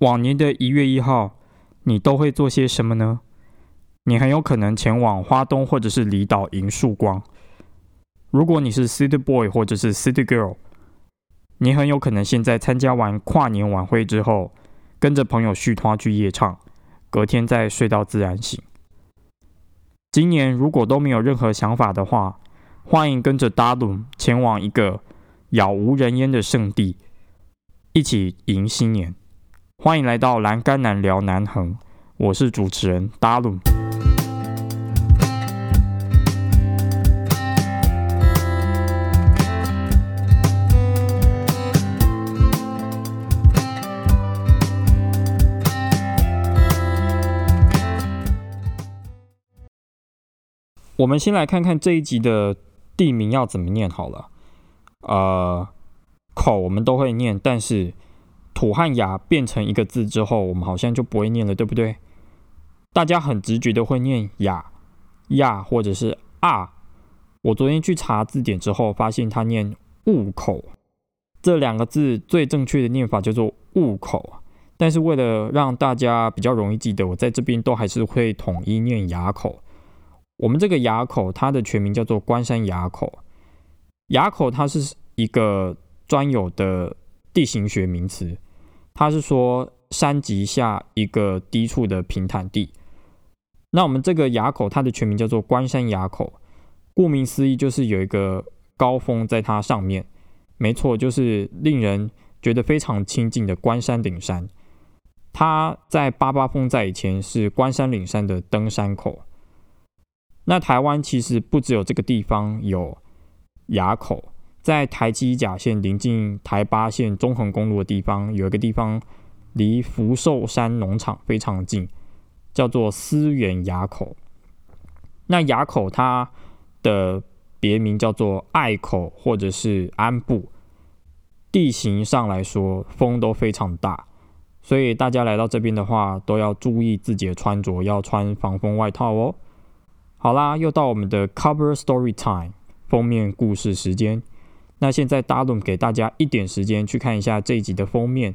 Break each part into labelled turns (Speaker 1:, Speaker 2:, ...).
Speaker 1: 往年的一月一号，你都会做些什么呢？你很有可能前往花东或者是离岛迎曙光。如果你是 City Boy 或者是 City Girl，你很有可能现在参加完跨年晚会之后，跟着朋友续团去夜唱，隔天再睡到自然醒。今年如果都没有任何想法的话，欢迎跟着 Dalum 前往一个杳无人烟的圣地，一起迎新年。欢迎来到栏杆男聊南横，我是主持人 Dalum。我们先来看看这一集的地名要怎么念好了。呃，口我们都会念，但是土和雅变成一个字之后，我们好像就不会念了，对不对？大家很直觉的会念雅、亚或者是啊。我昨天去查字典之后，发现它念雾口这两个字最正确的念法叫做雾口。但是为了让大家比较容易记得，我在这边都还是会统一念雅口。我们这个雅口，它的全名叫做关山雅口。雅口它是一个专有的地形学名词，它是说山脊下一个低处的平坦地。那我们这个垭口，它的全名叫做关山垭口，顾名思义就是有一个高峰在它上面。没错，就是令人觉得非常亲近的关山顶山。它在八八风在以前是关山岭山的登山口。那台湾其实不只有这个地方有垭口，在台七甲线临近台八线中横公路的地方，有一个地方离福寿山农场非常近，叫做思源垭口。那垭口它的别名叫做隘口或者是安部，地形上来说风都非常大，所以大家来到这边的话，都要注意自己的穿着，要穿防风外套哦。好啦，又到我们的 Cover Story Time 封面故事时间。那现在 Dalum 给大家一点时间去看一下这一集的封面。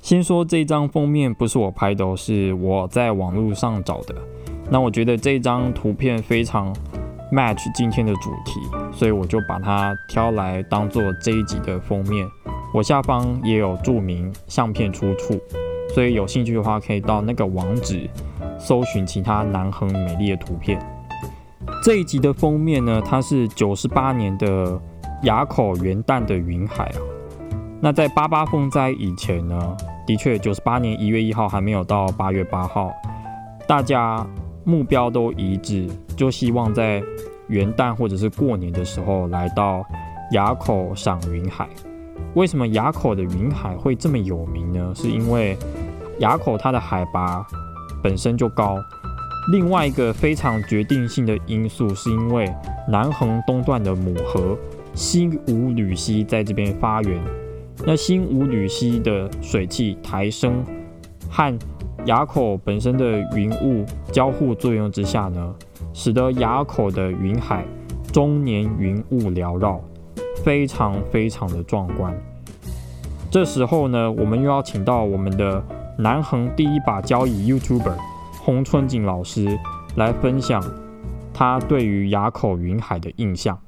Speaker 1: 先说这张封面不是我拍的，哦是我在网络上找的。那我觉得这张图片非常 match 今天的主题，所以我就把它挑来当做这一集的封面。我下方也有注明相片出处，所以有兴趣的话可以到那个网址搜寻其他南横美丽的图片。这一集的封面呢，它是九十八年的垭口元旦的云海啊。那在八八风灾以前呢？的确，九十八年一月一号还没有到八月八号，大家目标都一致，就希望在元旦或者是过年的时候来到垭口赏云海。为什么垭口的云海会这么有名呢？是因为垭口它的海拔本身就高，另外一个非常决定性的因素是因为南横东段的母河新五吕溪在这边发源。那新五吕溪的水汽抬升和垭口本身的云雾交互作用之下呢，使得垭口的云海终年云雾缭绕，非常非常的壮观。这时候呢，我们又要请到我们的南横第一把交椅 YouTuber 洪春景老师来分享他对于垭口云海的印象。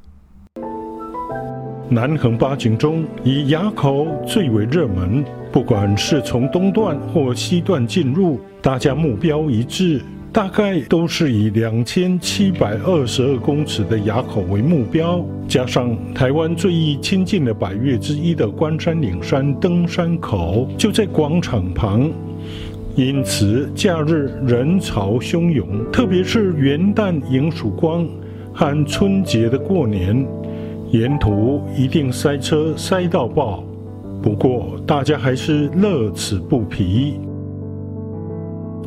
Speaker 2: 南横八景中，以垭口最为热门。不管是从东段或西段进入，大家目标一致，大概都是以两千七百二十二公尺的垭口为目标。加上台湾最易亲近的百岳之一的关山岭山登山口就在广场旁，因此假日人潮汹涌，特别是元旦迎曙光和春节的过年。沿途一定塞车塞到爆，不过大家还是乐此不疲。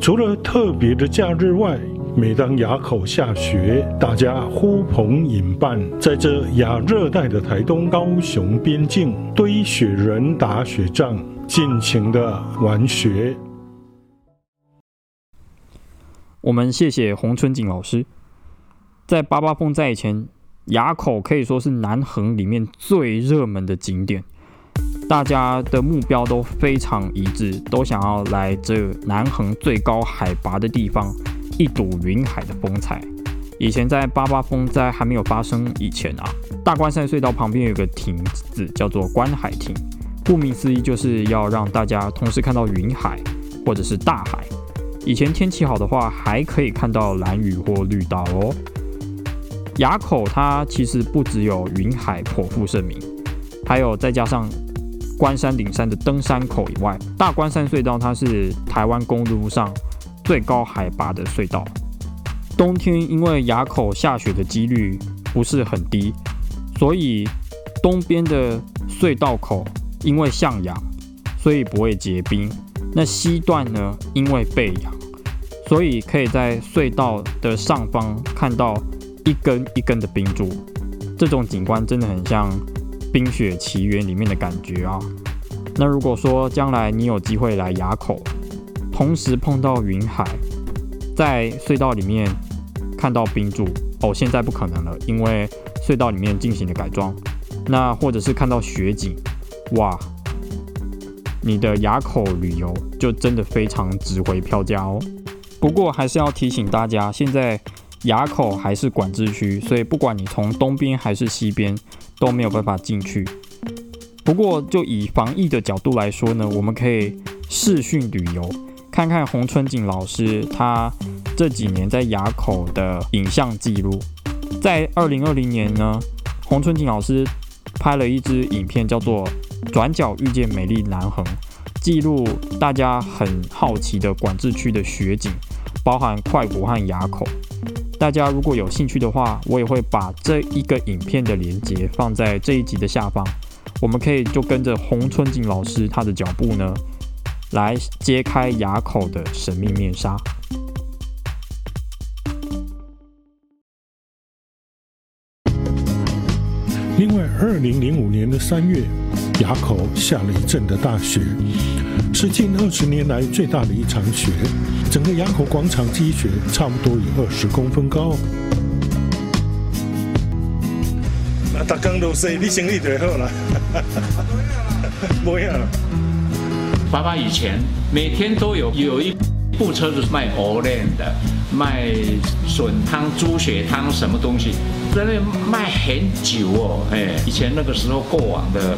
Speaker 2: 除了特别的假日外，每当垭口下雪，大家呼朋引伴，在这亚热带的台东高雄边境堆雪人、打雪仗，尽情的玩雪。
Speaker 1: 我们谢谢洪春景老师。在八八风在以前，垭口可以说是南横里面最热门的景点，大家的目标都非常一致，都想要来这南横最高海拔的地方一睹云海的风采。以前在八八风灾还没有发生以前啊，大关山隧道旁边有个亭子叫做观海亭，顾名思义就是要让大家同时看到云海或者是大海。以前天气好的话，还可以看到蓝雨或绿岛哦。垭口它其实不只有云海颇负盛名，还有再加上关山顶山的登山口以外，大关山隧道它是台湾公路上最高海拔的隧道。冬天因为垭口下雪的几率不是很低，所以东边的隧道口因为向阳，所以不会结冰。那西段呢，因为背阳，所以可以在隧道的上方看到。一根一根的冰柱，这种景观真的很像《冰雪奇缘》里面的感觉啊！那如果说将来你有机会来垭口，同时碰到云海，在隧道里面看到冰柱，哦，现在不可能了，因为隧道里面进行了改装。那或者是看到雪景，哇，你的垭口旅游就真的非常值回票价哦。不过还是要提醒大家，现在。垭口还是管制区，所以不管你从东边还是西边都没有办法进去。不过，就以防疫的角度来说呢，我们可以视讯旅游，看看洪春景老师他这几年在垭口的影像记录。在二零二零年呢，洪春景老师拍了一支影片，叫做《转角遇见美丽南横》，记录大家很好奇的管制区的雪景，包含快谷和垭口。大家如果有兴趣的话，我也会把这一个影片的连接放在这一集的下方。我们可以就跟着洪春景老师他的脚步呢，来揭开牙口的神秘面纱。
Speaker 2: 另外，二零零五年的三月，垭口下了一阵的大雪。是近二十年来最大的一场雪，整个垭口广场积雪差不多有二十公分高。那大刚都说你生意最好了，不一样。
Speaker 3: 爸爸以前每天都有有一部车子是卖鹅链的，卖笋汤、猪血汤什么东西，在那卖很久哦。哎，以前那个时候过往的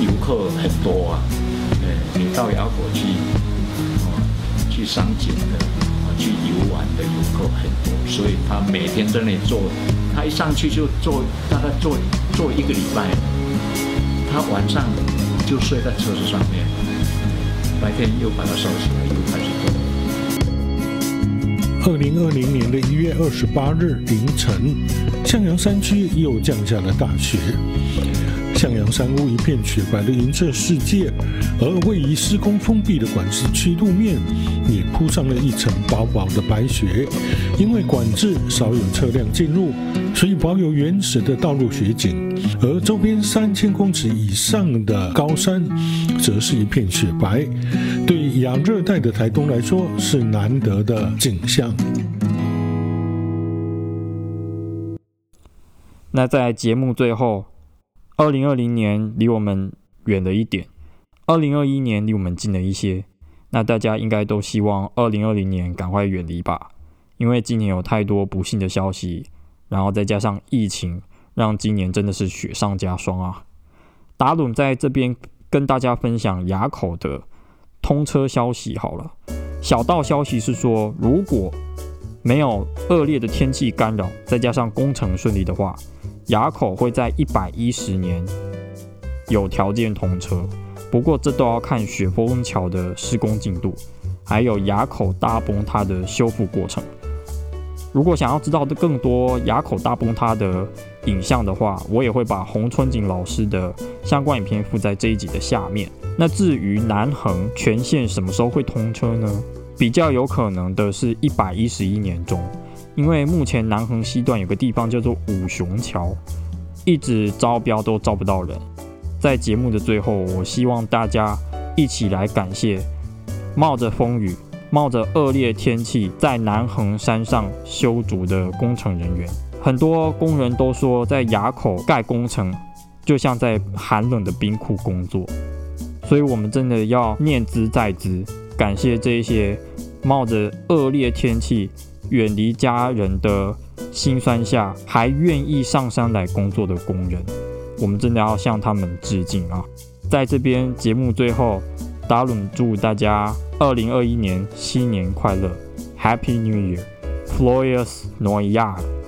Speaker 3: 游客很多啊。哎你到垭口去，去赏景的，去游玩的游客很多，所以他每天在那里坐，他一上去就坐，大概坐坐一个礼拜，他晚上就睡在车子上面，白天又把它收起来，
Speaker 2: 二零二零年的一月二十八日凌晨，向阳山区又降下了大雪。向阳山屋一片雪白的银色世界，而位于施工封闭的管制区路面也铺上了一层薄薄的白雪。因为管制少有车辆进入，所以保有原始的道路雪景。而周边三千公尺以上的高山，则是一片雪白。对亚热带的台东来说，是难得的景象。
Speaker 1: 那在节目最后。二零二零年离我们远了一点，二零二一年离我们近了一些。那大家应该都希望二零二零年赶快远离吧，因为今年有太多不幸的消息，然后再加上疫情，让今年真的是雪上加霜啊！达伦在这边跟大家分享垭口的通车消息好了。小道消息是说，如果没有恶劣的天气干扰，再加上工程顺利的话。垭口会在一百一十年有条件通车，不过这都要看雪峰桥的施工进度，还有垭口大崩塌的修复过程。如果想要知道的更多垭口大崩塌的影像的话，我也会把洪春景老师的相关影片附在这一集的下面。那至于南横全线什么时候会通车呢？比较有可能的是一百一十一年中，因为目前南横西段有个地方叫做五雄桥，一直招标都招不到人。在节目的最后，我希望大家一起来感谢冒着风雨、冒着恶劣天气在南横山上修筑的工程人员。很多工人都说，在垭口盖工程就像在寒冷的冰库工作，所以我们真的要念兹在兹，感谢这些。冒着恶劣天气、远离家人的辛酸下，还愿意上山来工作的工人，我们真的要向他们致敬啊！在这边节目最后，达伦祝大家二零二一年新年快乐，Happy New Year，Floyus Noyar。